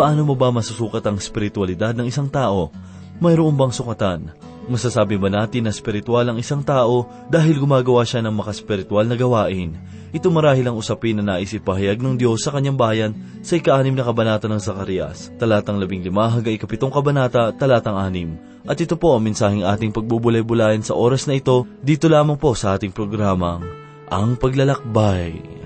Paano mo ba masusukat ang spiritualidad ng isang tao? Mayroon bang sukatan? Masasabi ba natin na spiritual ang isang tao dahil gumagawa siya ng makaspiritual na gawain? Ito marahil ang usapin na nais ipahayag ng Diyos sa kanyang bayan sa ika-anim na kabanata ng Zacarias, talatang labing lima hanggang ikapitong kabanata, talatang anim. At ito po ang mensaheng ating pagbubulay-bulayan sa oras na ito, dito lamang po sa ating programang, Ang Paglalakbay.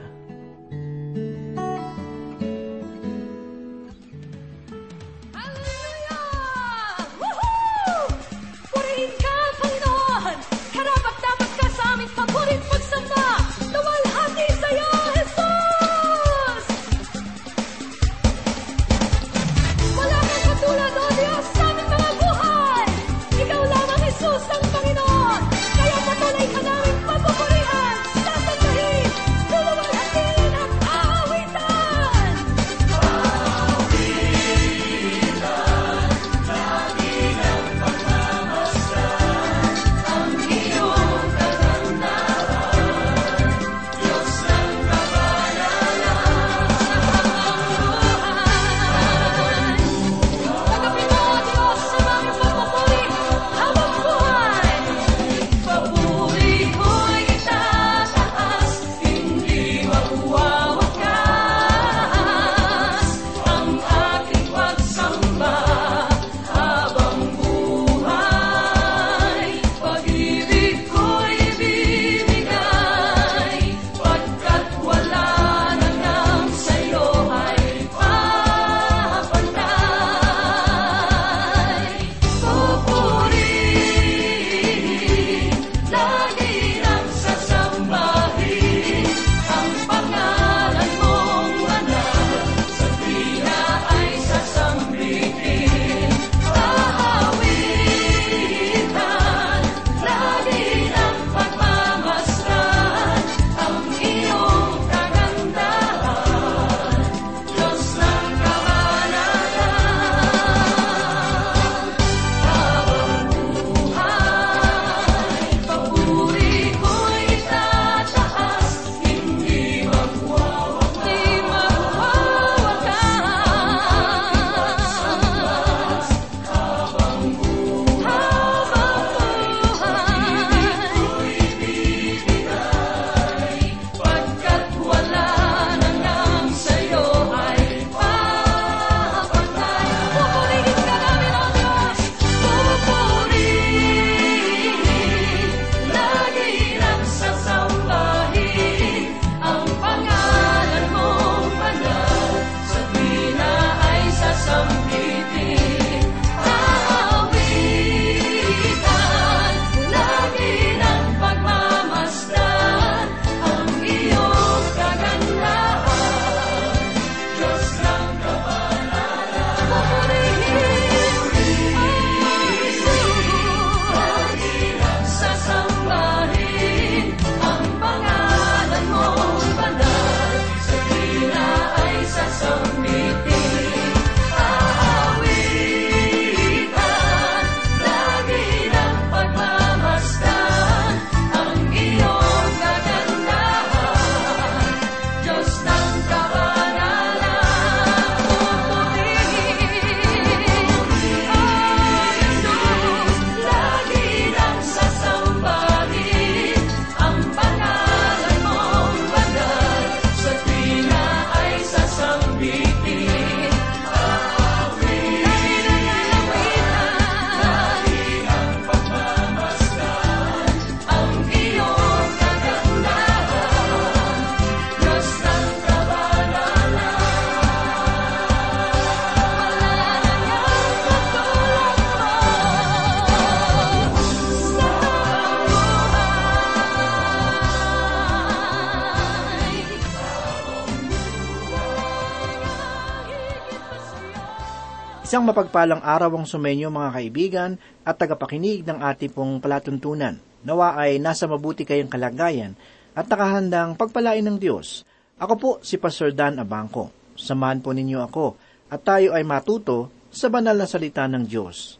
Isang mapagpalang araw ang sumenyo mga kaibigan at tagapakinig ng ating pong palatuntunan. Nawa ay nasa mabuti kayong kalagayan at nakahandang pagpalain ng Diyos. Ako po si Pastor Dan Abangco. Samahan po ninyo ako at tayo ay matuto sa banal na salita ng Diyos.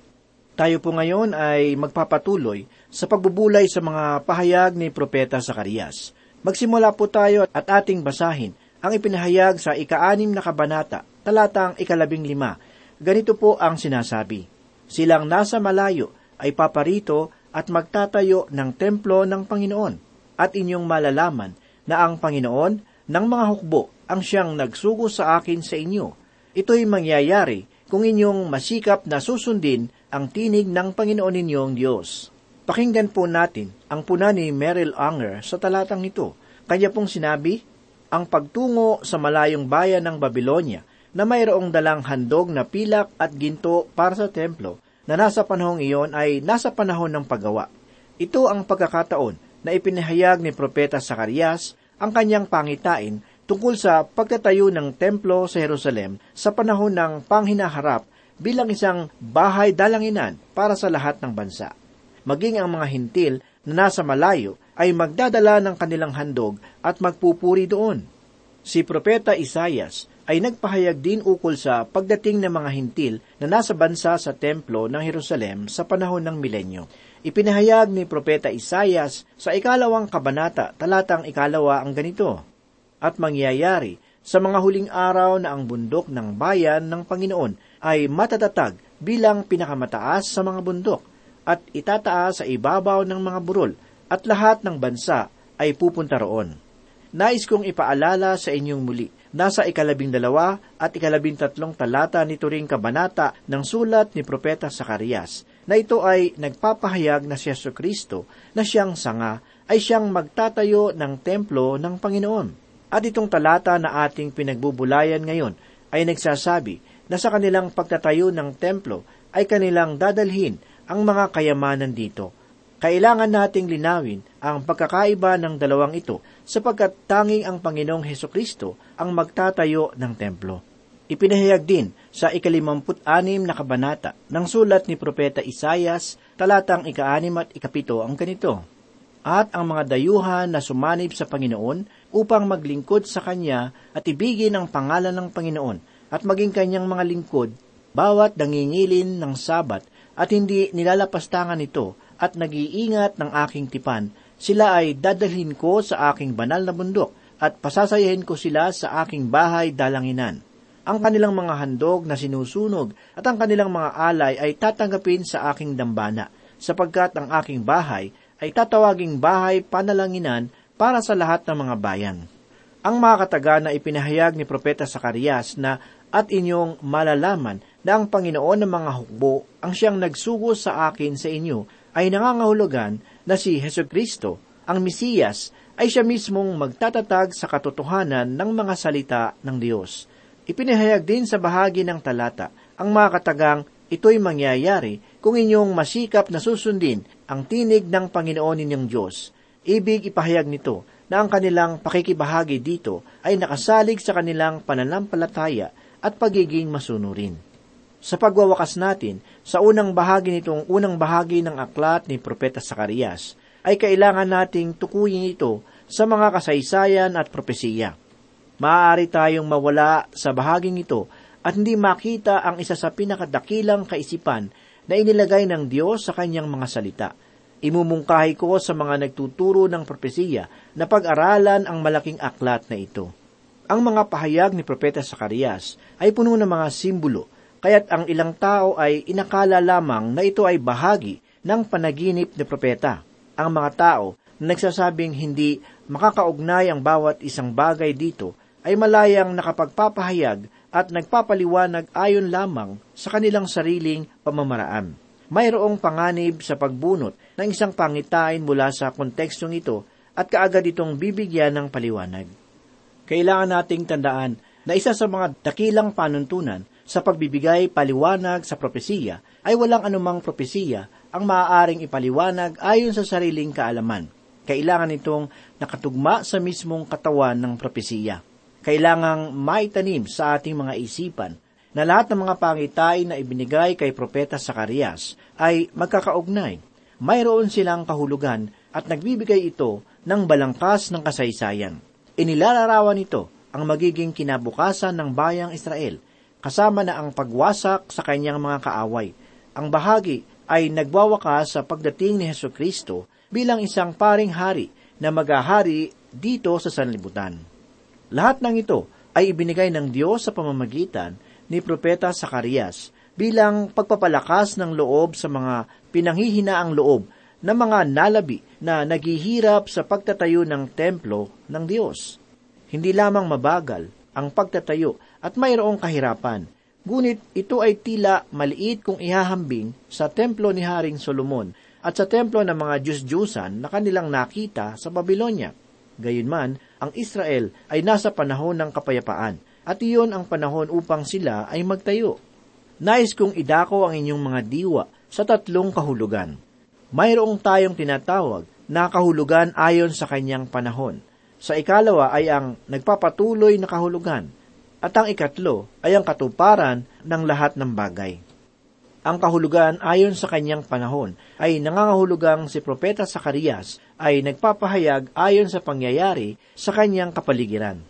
Tayo po ngayon ay magpapatuloy sa pagbubulay sa mga pahayag ni Propeta Zacarias. Magsimula po tayo at ating basahin ang ipinahayag sa ika-anim na kabanata, talatang ikalabing lima. Ganito po ang sinasabi, Silang nasa malayo ay paparito at magtatayo ng templo ng Panginoon, at inyong malalaman na ang Panginoon ng mga hukbo ang siyang nagsugo sa akin sa inyo. Ito'y mangyayari kung inyong masikap na susundin ang tinig ng Panginoon ninyong Diyos. Pakinggan po natin ang puna ni Merrill Unger sa talatang ito. Kanya pong sinabi, ang pagtungo sa malayong bayan ng Babylonia na mayroong dalang handog na pilak at ginto para sa templo na nasa panahong iyon ay nasa panahon ng paggawa. Ito ang pagkakataon na ipinahayag ni Propeta Sakarias ang kanyang pangitain tungkol sa pagtatayo ng templo sa Jerusalem sa panahon ng panghinaharap bilang isang bahay dalanginan para sa lahat ng bansa. Maging ang mga hintil na nasa malayo ay magdadala ng kanilang handog at magpupuri doon. Si Propeta Isayas ay nagpahayag din ukol sa pagdating ng mga hintil na nasa bansa sa templo ng Jerusalem sa panahon ng milenyo. Ipinahayag ni Propeta Isayas sa ikalawang kabanata, talatang ikalawa ang ganito, At mangyayari sa mga huling araw na ang bundok ng bayan ng Panginoon ay matatatag bilang pinakamataas sa mga bundok at itataas sa ibabaw ng mga burol at lahat ng bansa ay pupunta roon. Nais kong ipaalala sa inyong muli nasa ikalabing dalawa at ikalabing tatlong talata nito ring kabanata ng sulat ni Propeta Sakarias, na ito ay nagpapahayag na si Yesu Kristo na siyang sanga ay siyang magtatayo ng templo ng Panginoon. At itong talata na ating pinagbubulayan ngayon ay nagsasabi na sa kanilang pagtatayo ng templo ay kanilang dadalhin ang mga kayamanan dito. Kailangan nating linawin ang pagkakaiba ng dalawang ito sapagkat tanging ang Panginoong Heso Kristo ang magtatayo ng templo. Ipinahayag din sa ikalimamput-anim na kabanata ng sulat ni Propeta Isayas, talatang ika-anim at ikapito ang ganito. At ang mga dayuhan na sumanib sa Panginoon upang maglingkod sa Kanya at ibigin ang pangalan ng Panginoon at maging Kanyang mga lingkod, bawat dangingilin ng sabat at hindi nilalapastangan ito at nag-iingat ng aking tipan sila ay dadalhin ko sa aking banal na bundok at pasasayahin ko sila sa aking bahay dalanginan. Ang kanilang mga handog na sinusunog at ang kanilang mga alay ay tatanggapin sa aking dambana, sapagkat ang aking bahay ay tatawaging bahay panalanginan para sa lahat ng mga bayan. Ang mga kataga na ipinahayag ni Propeta Sakarias na at inyong malalaman na ang Panginoon ng mga hukbo ang siyang nagsugo sa akin sa inyo ay nangangahulugan na si Heso Kristo, ang Mesiyas, ay siya mismong magtatatag sa katotohanan ng mga salita ng Diyos. Ipinahayag din sa bahagi ng talata ang mga katagang ito'y mangyayari kung inyong masikap na susundin ang tinig ng Panginoon ninyong Diyos. Ibig ipahayag nito na ang kanilang pakikibahagi dito ay nakasalig sa kanilang pananampalataya at pagiging masunurin. Sa pagwawakas natin, sa unang bahagi nitong unang bahagi ng aklat ni Propeta Sakarias, ay kailangan nating tukuyin ito sa mga kasaysayan at propesiya. Maaari tayong mawala sa bahaging ito at hindi makita ang isa sa pinakadakilang kaisipan na inilagay ng Diyos sa kanyang mga salita. Imumungkahi ko sa mga nagtuturo ng propesiya na pag-aralan ang malaking aklat na ito. Ang mga pahayag ni Propeta Sakarias ay puno ng mga simbolo kaya't ang ilang tao ay inakala lamang na ito ay bahagi ng panaginip ni propeta. Ang mga tao na nagsasabing hindi makakaugnay ang bawat isang bagay dito ay malayang nakapagpapahayag at nagpapaliwanag ayon lamang sa kanilang sariling pamamaraan. Mayroong panganib sa pagbunot ng isang pangitain mula sa kontekstong ito at kaagad itong bibigyan ng paliwanag. Kailangan nating tandaan na isa sa mga dakilang panuntunan sa pagbibigay paliwanag sa propesiya ay walang anumang propesiya ang maaaring ipaliwanag ayon sa sariling kaalaman. Kailangan itong nakatugma sa mismong katawan ng propesiya. Kailangang maitanim sa ating mga isipan na lahat ng mga pangitain na ibinigay kay Propeta Sakarias ay magkakaugnay. Mayroon silang kahulugan at nagbibigay ito ng balangkas ng kasaysayan. Inilalarawan ito ang magiging kinabukasan ng bayang Israel kasama na ang pagwasak sa kanyang mga kaaway. Ang bahagi ay nagwawakas sa pagdating ni Heso Kristo bilang isang paring hari na maghahari dito sa sanlibutan. Lahat ng ito ay ibinigay ng Diyos sa pamamagitan ni Propeta Sakarias bilang pagpapalakas ng loob sa mga pinanghihinaang loob ng mga nalabi na naghihirap sa pagtatayo ng templo ng Diyos. Hindi lamang mabagal ang pagtatayo at mayroong kahirapan, ngunit ito ay tila maliit kung ihahambing sa templo ni Haring Solomon at sa templo ng mga Diyos-Diyusan na kanilang nakita sa Babylonia. Gayunman, ang Israel ay nasa panahon ng kapayapaan at iyon ang panahon upang sila ay magtayo. Nais kong idako ang inyong mga diwa sa tatlong kahulugan. Mayroong tayong tinatawag na kahulugan ayon sa kanyang panahon. Sa ikalawa ay ang nagpapatuloy na kahulugan. At ang ikatlo ay ang katuparan ng lahat ng bagay. Ang kahulugan ayon sa kanyang panahon ay nangangahulugang si Propeta Sakarias ay nagpapahayag ayon sa pangyayari sa kanyang kapaligiran.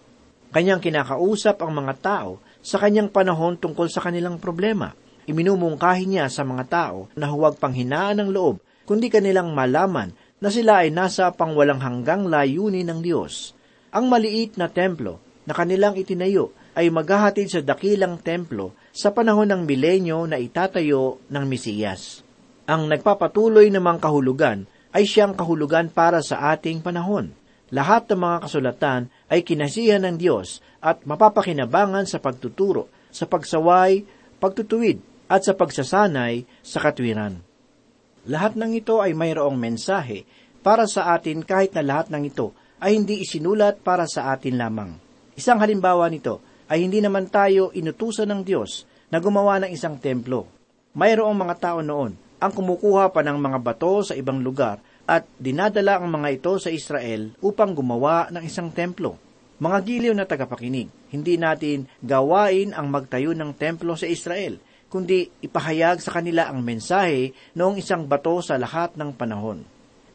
Kanyang kinakausap ang mga tao sa kanyang panahon tungkol sa kanilang problema. Iminumungkahi niya sa mga tao na huwag panghinaan ng loob, kundi kanilang malaman na sila ay nasa pangwalang hanggang layunin ng Diyos. Ang maliit na templo na kanilang itinayo ay maghahatid sa dakilang templo sa panahon ng milenyo na itatayo ng Mesiyas. Ang nagpapatuloy namang kahulugan ay siyang kahulugan para sa ating panahon. Lahat ng mga kasulatan ay kinasihan ng Diyos at mapapakinabangan sa pagtuturo, sa pagsaway, pagtutuwid, at sa pagsasanay sa katwiran. Lahat ng ito ay mayroong mensahe para sa atin kahit na lahat ng ito ay hindi isinulat para sa atin lamang. Isang halimbawa nito ay hindi naman tayo inutusan ng Diyos na gumawa ng isang templo. Mayroong mga tao noon ang kumukuha pa ng mga bato sa ibang lugar at dinadala ang mga ito sa Israel upang gumawa ng isang templo. Mga giliw na tagapakinig, hindi natin gawain ang magtayo ng templo sa Israel, kundi ipahayag sa kanila ang mensahe noong isang bato sa lahat ng panahon.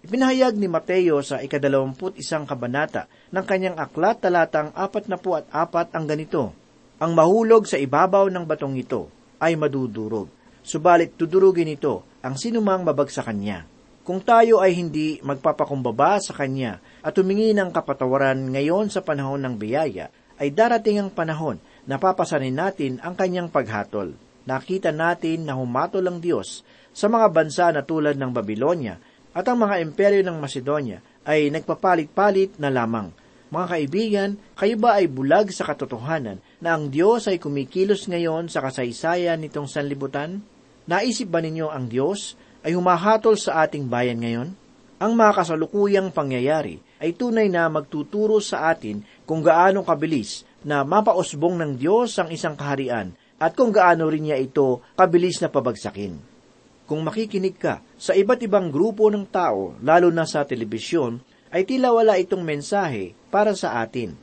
Ipinahayag ni Mateo sa ikadalawamput isang kabanata ng kanyang aklat talatang apat na at apat ang ganito, Ang mahulog sa ibabaw ng batong ito ay madudurog, subalit tudurugin ito ang sinumang mabagsakan niya kung tayo ay hindi magpapakumbaba sa Kanya at humingi ng kapatawaran ngayon sa panahon ng biyaya, ay darating ang panahon na papasanin natin ang Kanyang paghatol. Nakita natin na humatol ang Diyos sa mga bansa na tulad ng Babylonia at ang mga imperyo ng Macedonia ay nagpapalit-palit na lamang. Mga kaibigan, kayo ba ay bulag sa katotohanan na ang Diyos ay kumikilos ngayon sa kasaysayan nitong sanlibutan? Naisip ba ninyo ang Diyos ay humahatol sa ating bayan ngayon? Ang mga kasalukuyang pangyayari ay tunay na magtuturo sa atin kung gaano kabilis na mapausbong ng Diyos ang isang kaharian at kung gaano rin niya ito kabilis na pabagsakin. Kung makikinig ka sa iba't ibang grupo ng tao, lalo na sa telebisyon, ay tila wala itong mensahe para sa atin.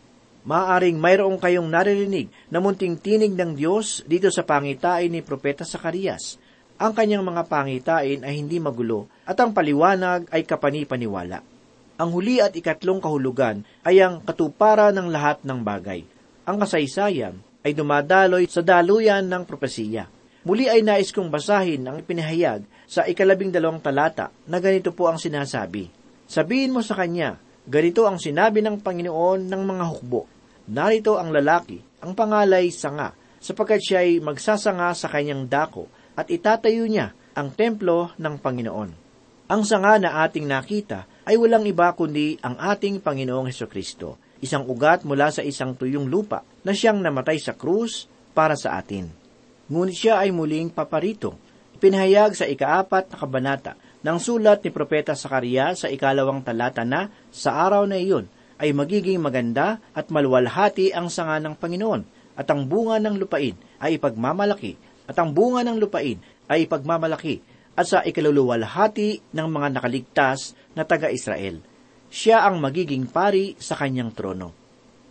Maaring mayroong kayong naririnig na munting tinig ng Diyos dito sa pangitain ni Propeta Sakarias ang kanyang mga pangitain ay hindi magulo at ang paliwanag ay kapani-paniwala. Ang huli at ikatlong kahulugan ay ang katuparan ng lahat ng bagay. Ang kasaysayan ay dumadaloy sa daluyan ng propesiya. Muli ay nais kong basahin ang ipinahayag sa ikalabing dalawang talata na ganito po ang sinasabi. Sabihin mo sa kanya, ganito ang sinabi ng Panginoon ng mga hukbo. Narito ang lalaki, ang pangalay sanga, sapagkat siya ay magsasanga sa kanyang dako at itatayo niya ang templo ng Panginoon. Ang sanga na ating nakita ay walang iba kundi ang ating Panginoong Heso Kristo, isang ugat mula sa isang tuyong lupa na siyang namatay sa krus para sa atin. Ngunit siya ay muling paparito. Pinahayag sa ikaapat na kabanata ng sulat ni Propeta Sakaria sa ikalawang talata na sa araw na iyon ay magiging maganda at malwalhati ang sanga ng Panginoon at ang bunga ng lupain ay ipagmamalaki at ang bunga ng lupain ay pagmamalaki at sa ikaluluwalhati ng mga nakaligtas na taga-Israel. Siya ang magiging pari sa kanyang trono.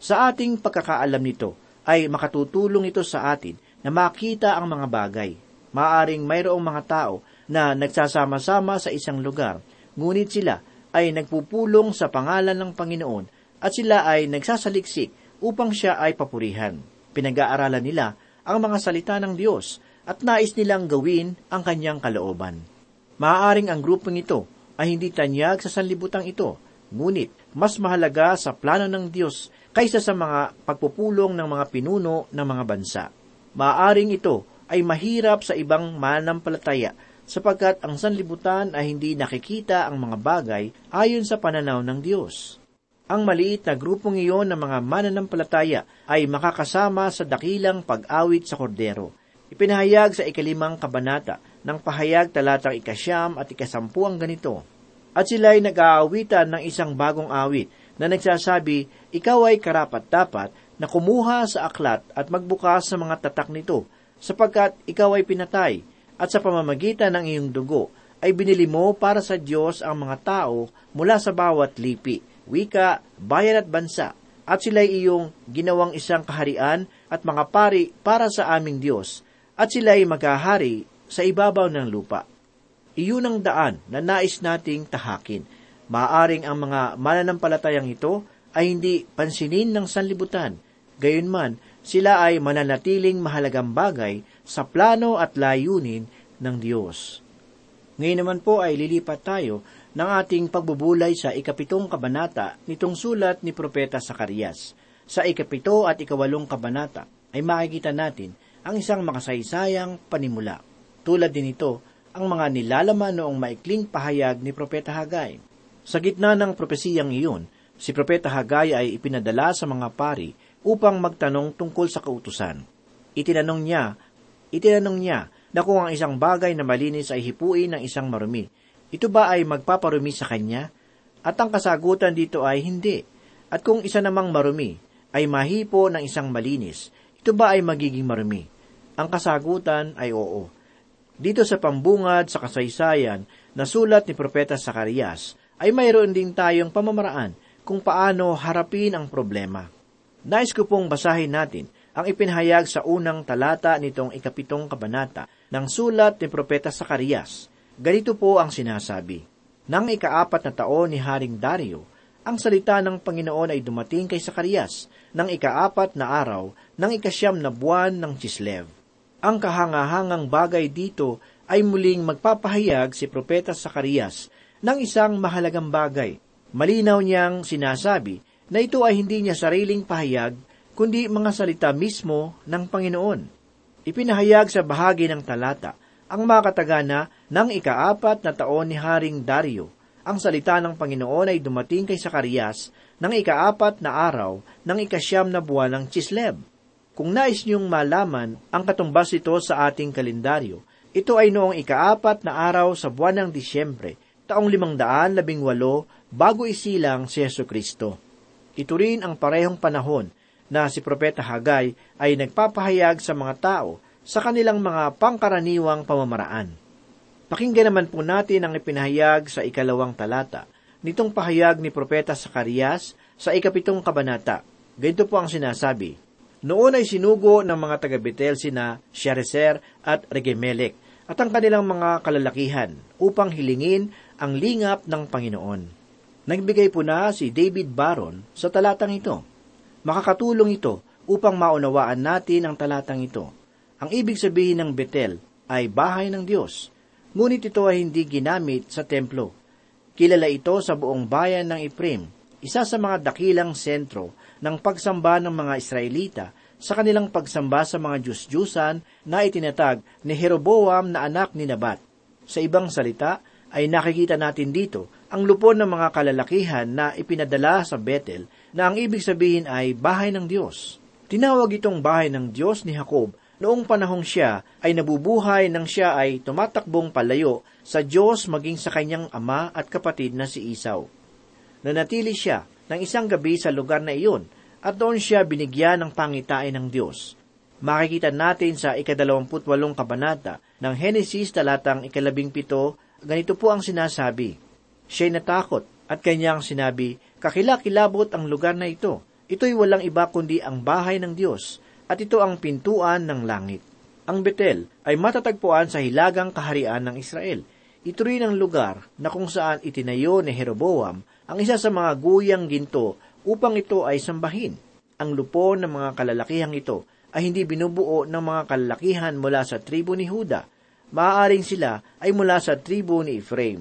Sa ating pagkakaalam nito ay makatutulong ito sa atin na makita ang mga bagay. Maaring mayroong mga tao na nagsasama-sama sa isang lugar, ngunit sila ay nagpupulong sa pangalan ng Panginoon at sila ay nagsasaliksik upang siya ay papurihan. Pinag-aaralan nila ang mga salita ng Diyos at nais nilang gawin ang kanyang kalooban. Maaaring ang grupong ito ay hindi tanyag sa sanlibutang ito, Ngunit, mas mahalaga sa plano ng Diyos kaysa sa mga pagpupulong ng mga pinuno ng mga bansa. Maaring ito ay mahirap sa ibang mananampalataya sapagkat ang sanlibutan ay hindi nakikita ang mga bagay ayon sa pananaw ng Diyos. Ang maliit na grupong iyon ng mga mananampalataya ay makakasama sa dakilang pag-awit sa kordero. Ipinahayag sa ikalimang kabanata ng pahayag talatang ikasyam at ikasampu ang ganito. At sila ay nag-aawitan ng isang bagong awit na nagsasabi, Ikaw ay karapat-dapat na kumuha sa aklat at magbukas sa mga tatak nito, sapagkat ikaw ay pinatay, at sa pamamagitan ng iyong dugo ay binili mo para sa Diyos ang mga tao mula sa bawat lipi, wika, bayan at bansa, at sila'y iyong ginawang isang kaharian at mga pari para sa aming Diyos, at sila'y maghahari sa ibabaw ng lupa. Iyon ang daan na nais nating tahakin. Maaring ang mga mananampalatayang ito ay hindi pansinin ng sanlibutan. Gayunman, sila ay mananatiling mahalagang bagay sa plano at layunin ng Diyos. Ngayon naman po ay lilipat tayo ng ating pagbubulay sa ikapitong kabanata nitong sulat ni Propeta Sakarias. Sa ikapito at ikawalong kabanata ay makikita natin ang isang makasaysayang panimula. Tulad din ito, ang mga nilalaman noong maikling pahayag ni Propeta Hagay. Sa gitna ng propesiyang iyon, si Propeta Hagay ay ipinadala sa mga pari upang magtanong tungkol sa kautusan. Itinanong niya, itinanong niya na kung ang isang bagay na malinis ay hipuin ng isang marumi, ito ba ay magpaparumi sa kanya? At ang kasagutan dito ay hindi. At kung isa namang marumi ay mahipo ng isang malinis, ito ba ay magiging marumi? Ang kasagutan ay oo. Dito sa pambungad sa kasaysayan na sulat ni Propeta Sakarias ay mayroon din tayong pamamaraan kung paano harapin ang problema. Nais ko pong basahin natin ang ipinahayag sa unang talata nitong ikapitong kabanata ng sulat ni Propeta Sakarias. Ganito po ang sinasabi. Nang ikaapat na taon ni Haring Dario, ang salita ng Panginoon ay dumating kay Sakarias ng ikaapat na araw ng ikasyam na buwan ng Chislev. Ang kahangahangang bagay dito ay muling magpapahayag si Propeta Sakarias ng isang mahalagang bagay. Malinaw niyang sinasabi na ito ay hindi niya sariling pahayag, kundi mga salita mismo ng Panginoon. Ipinahayag sa bahagi ng talata ang makatagana ng ikaapat na taon ni Haring Dario. Ang salita ng Panginoon ay dumating kay Sakarias ng ikaapat na araw ng ikasyam na buwan ng Chisleb. Kung nais niyong malaman ang katumbas ito sa ating kalendaryo, ito ay noong ikaapat na araw sa buwan ng Disyembre, taong limang daan labing walo bago isilang si Yesu Kristo. Ito rin ang parehong panahon na si Propeta Hagay ay nagpapahayag sa mga tao sa kanilang mga pangkaraniwang pamamaraan. Pakinggan naman po natin ang ipinahayag sa ikalawang talata nitong pahayag ni Propeta Sakarias sa ikapitong kabanata. Ganito po ang sinasabi, noon ay sinugo ng mga taga-Betel sina Sherezer at Regemelek at ang kanilang mga kalalakihan upang hilingin ang lingap ng Panginoon. Nagbigay po na si David Baron sa talatang ito. Makakatulong ito upang maunawaan natin ang talatang ito. Ang ibig sabihin ng Betel ay bahay ng Diyos, ngunit ito ay hindi ginamit sa templo. Kilala ito sa buong bayan ng Iprim, isa sa mga dakilang sentro ng pagsamba ng mga Israelita sa kanilang pagsamba sa mga Diyos-Diyusan na itinatag ni Jeroboam na anak ni Nabat. Sa ibang salita, ay nakikita natin dito ang lupon ng mga kalalakihan na ipinadala sa Bethel na ang ibig sabihin ay bahay ng Diyos. Tinawag itong bahay ng Diyos ni Jacob noong panahong siya ay nabubuhay nang siya ay tumatakbong palayo sa Diyos maging sa kanyang ama at kapatid na si Isaw. Nanatili siya ng isang gabi sa lugar na iyon at doon siya binigyan ng pangitain ng Diyos. Makikita natin sa ikadalawamputwalong kabanata ng Henesis talatang ikalabing pito, ganito po ang sinasabi. Siya'y natakot at kanyang sinabi, kakilakilabot ang lugar na ito. Ito'y walang iba kundi ang bahay ng Diyos at ito ang pintuan ng langit. Ang Betel ay matatagpuan sa hilagang kaharian ng Israel. Ito rin ang lugar na kung saan itinayo ni Jeroboam ang isa sa mga guyang ginto upang ito ay sambahin. Ang lupon ng mga kalalakihang ito ay hindi binubuo ng mga kalalakihan mula sa tribo ni Huda. Maaaring sila ay mula sa tribo ni Ephraim.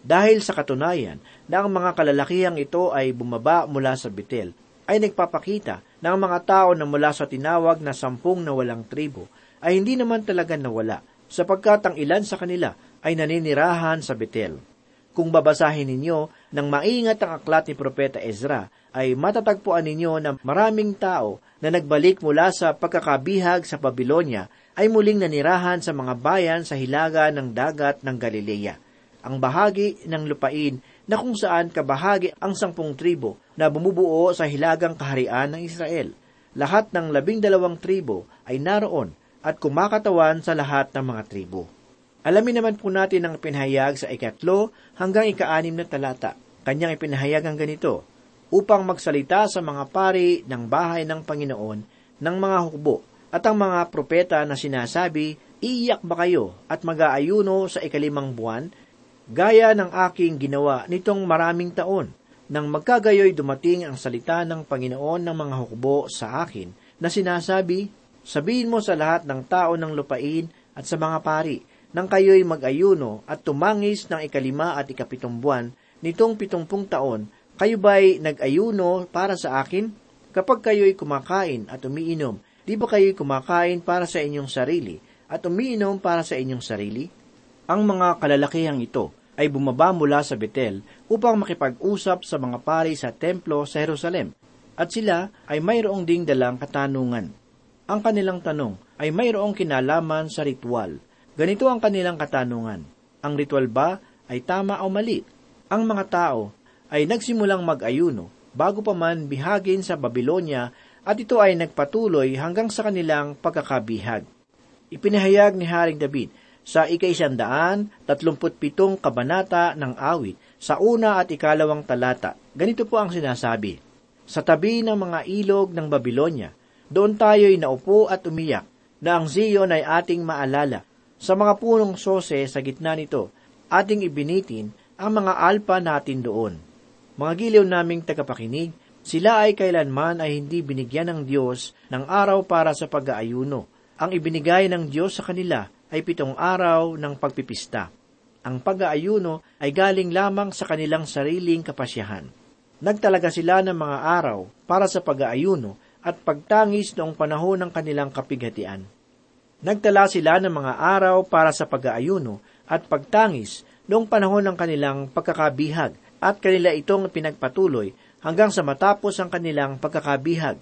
Dahil sa katunayan na ang mga kalalakihang ito ay bumaba mula sa Betel, ay nagpapakita na ang mga tao na mula sa tinawag na sampung na walang tribo ay hindi naman talaga nawala, sapagkat ang ilan sa kanila ay naninirahan sa Betel. Kung babasahin ninyo ng maingat ang aklat ni Propeta Ezra, ay matatagpuan ninyo na maraming tao na nagbalik mula sa pagkakabihag sa Babylonia ay muling nanirahan sa mga bayan sa hilaga ng dagat ng Galilea ang bahagi ng lupain na kung saan kabahagi ang sangpung tribo na bumubuo sa hilagang kaharian ng Israel. Lahat ng labing dalawang tribo ay naroon at kumakatawan sa lahat ng mga tribo. Alamin naman po natin ang pinahayag sa ikatlo hanggang ikaanim na talata. Kanyang ipinahayag ang ganito, upang magsalita sa mga pari ng bahay ng Panginoon ng mga hukbo at ang mga propeta na sinasabi, Iiyak ba kayo at mag-aayuno sa ikalimang buwan gaya ng aking ginawa nitong maraming taon, nang magkagayoy dumating ang salita ng Panginoon ng mga hukbo sa akin, na sinasabi, Sabihin mo sa lahat ng tao ng lupain at sa mga pari, nang kayo'y mag-ayuno at tumangis ng ikalima at ikapitong buwan, nitong pitumpung taon, kayo ba'y nag-ayuno para sa akin? Kapag kayo'y kumakain at umiinom, di ba kayo'y kumakain para sa inyong sarili at umiinom para sa inyong sarili? Ang mga kalalakihang ito ay bumaba mula sa Betel upang makipag-usap sa mga pari sa templo sa Jerusalem, at sila ay mayroong ding dalang katanungan. Ang kanilang tanong ay mayroong kinalaman sa ritual. Ganito ang kanilang katanungan. Ang ritual ba ay tama o mali? Ang mga tao ay nagsimulang mag-ayuno bago pa man bihagin sa Babylonia at ito ay nagpatuloy hanggang sa kanilang pagkakabihag. Ipinahayag ni Haring David sa ikaisandaan, tatlumput pitong kabanata ng awit, sa una at ikalawang talata. Ganito po ang sinasabi, Sa tabi ng mga ilog ng Babylonia, doon tayo'y naupo at umiyak, na ang Zion ay ating maalala. Sa mga punong sose sa gitna nito, ating ibinitin ang mga alpa natin doon. Mga giliw naming tagapakinig, sila ay kailanman ay hindi binigyan ng Diyos ng araw para sa pag-aayuno. Ang ibinigay ng Diyos sa kanila ay pitong araw ng pagpipista. Ang pag-aayuno ay galing lamang sa kanilang sariling kapasyahan. Nagtalaga sila ng mga araw para sa pag-aayuno at pagtangis noong panahon ng kanilang kapighatian. Nagtala sila ng mga araw para sa pag-aayuno at pagtangis noong panahon ng kanilang pagkakabihag at kanila itong pinagpatuloy hanggang sa matapos ang kanilang pagkakabihag.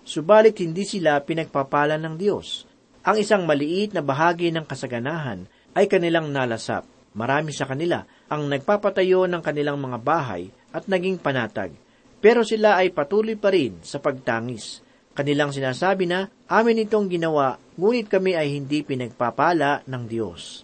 Subalit hindi sila pinagpapala ng Diyos. Ang isang maliit na bahagi ng kasaganahan ay kanilang nalasap. Marami sa kanila ang nagpapatayo ng kanilang mga bahay at naging panatag. Pero sila ay patuloy pa rin sa pagtangis. Kanilang sinasabi na, amin itong ginawa, ngunit kami ay hindi pinagpapala ng Diyos.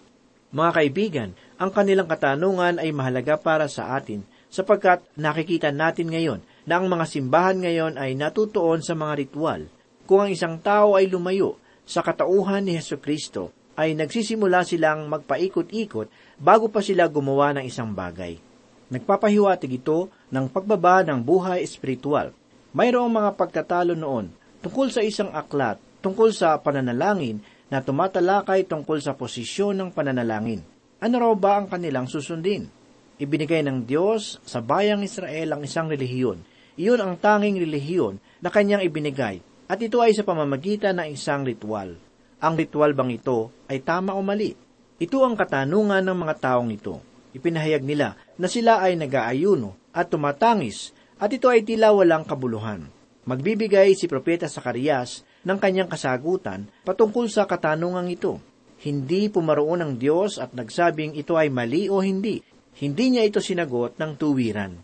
Mga kaibigan, ang kanilang katanungan ay mahalaga para sa atin sapagkat nakikita natin ngayon na ang mga simbahan ngayon ay natutuon sa mga ritual. Kung ang isang tao ay lumayo sa katauhan ni Heso Kristo ay nagsisimula silang magpaikot-ikot bago pa sila gumawa ng isang bagay. Nagpapahiwatig ito ng pagbaba ng buhay espiritual. Mayroong mga pagtatalo noon tungkol sa isang aklat tungkol sa pananalangin na tumatalakay tungkol sa posisyon ng pananalangin. Ano raw ba ang kanilang susundin? Ibinigay ng Diyos sa bayang Israel ang isang relihiyon. Iyon ang tanging relihiyon na kanyang ibinigay at ito ay sa pamamagitan ng isang ritual. Ang ritual bang ito ay tama o mali? Ito ang katanungan ng mga taong ito. Ipinahayag nila na sila ay nag-aayuno at tumatangis at ito ay tila walang kabuluhan. Magbibigay si Propeta Sakarias ng kanyang kasagutan patungkol sa katanungang ito. Hindi pumaroon ng Diyos at nagsabing ito ay mali o hindi. Hindi niya ito sinagot ng tuwiran.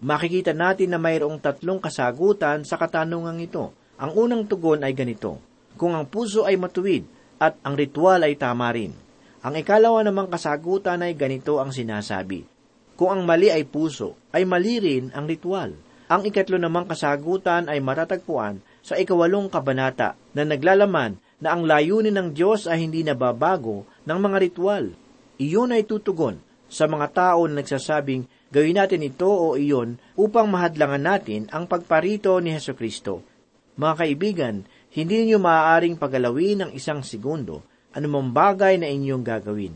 Makikita natin na mayroong tatlong kasagutan sa katanungang ito. Ang unang tugon ay ganito, kung ang puso ay matuwid at ang ritual ay tama rin. Ang ikalawa namang kasagutan ay ganito ang sinasabi, kung ang mali ay puso, ay mali rin ang ritual. Ang ikatlo namang kasagutan ay matatagpuan sa ikawalong kabanata na naglalaman na ang layunin ng Diyos ay hindi nababago ng mga ritual. Iyon ay tutugon sa mga tao na nagsasabing gawin natin ito o iyon upang mahadlangan natin ang pagparito ni Heso Kristo mga kaibigan, hindi ninyo maaaring pagalawin ng isang segundo anumang bagay na inyong gagawin.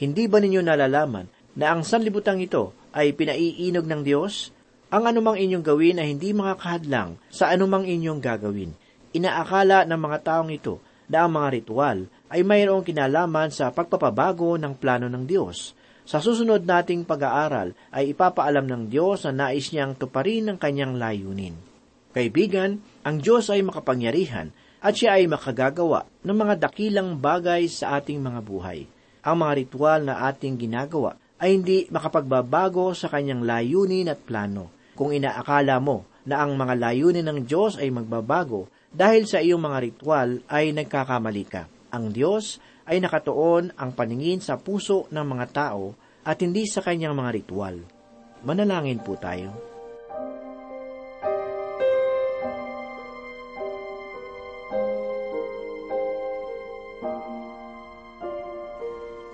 Hindi ba ninyo nalalaman na ang sanlibutan ito ay pinaiinog ng Diyos, ang anumang inyong gawin ay hindi makakahadlang sa anumang inyong gagawin. Inaakala ng mga taong ito na ang mga ritual ay mayroong kinalaman sa pagpapabago ng plano ng Diyos. Sa susunod nating pag-aaral ay ipapaalam ng Diyos na nais niyang tuparin ang kanyang layunin. Kaibigan, ang Diyos ay makapangyarihan at siya ay makagagawa ng mga dakilang bagay sa ating mga buhay. Ang mga ritual na ating ginagawa ay hindi makapagbabago sa kanyang layunin at plano. Kung inaakala mo na ang mga layunin ng Diyos ay magbabago dahil sa iyong mga ritual ay nagkakamali ka. Ang Diyos ay nakatuon ang paningin sa puso ng mga tao at hindi sa kanyang mga ritual. Manalangin po tayo.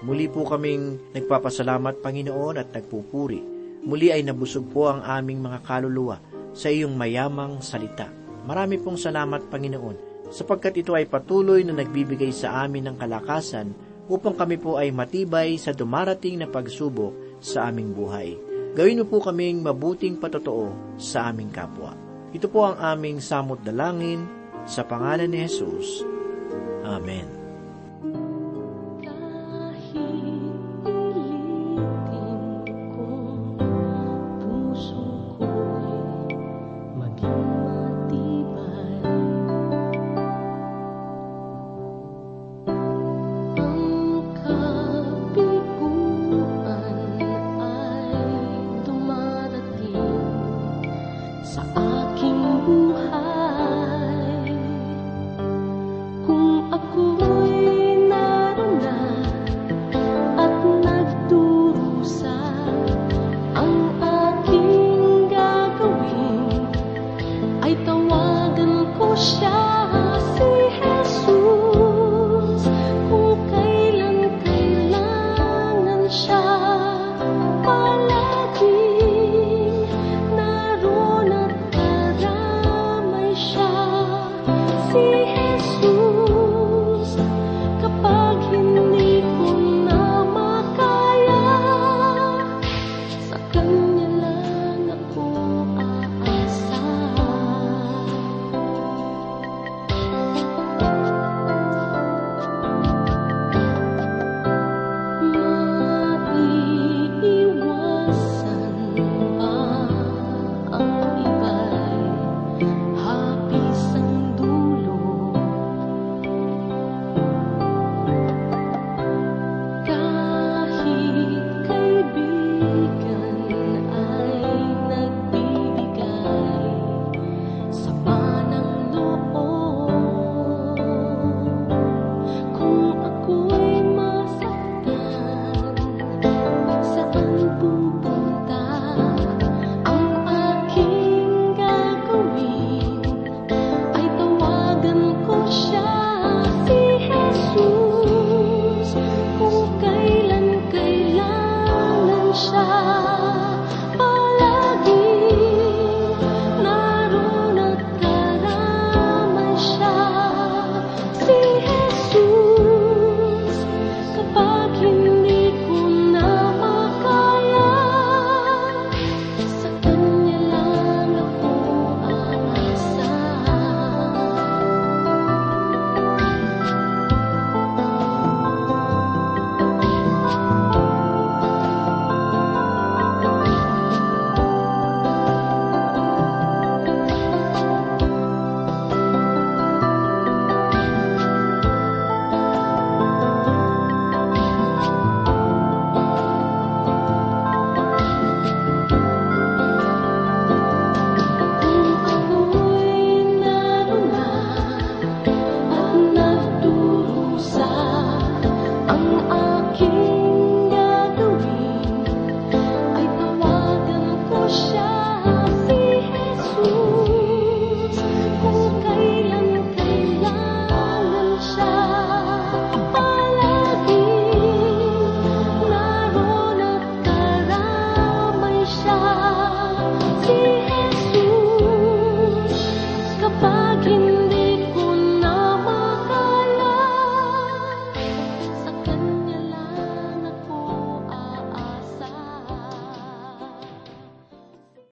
Muli po kaming nagpapasalamat, Panginoon, at nagpupuri. Muli ay nabusog po ang aming mga kaluluwa sa iyong mayamang salita. Marami pong salamat, Panginoon, sapagkat ito ay patuloy na nagbibigay sa amin ng kalakasan upang kami po ay matibay sa dumarating na pagsubok sa aming buhay. Gawin mo po kaming mabuting patotoo sa aming kapwa. Ito po ang aming samot dalangin sa pangalan ni Jesus. Amen.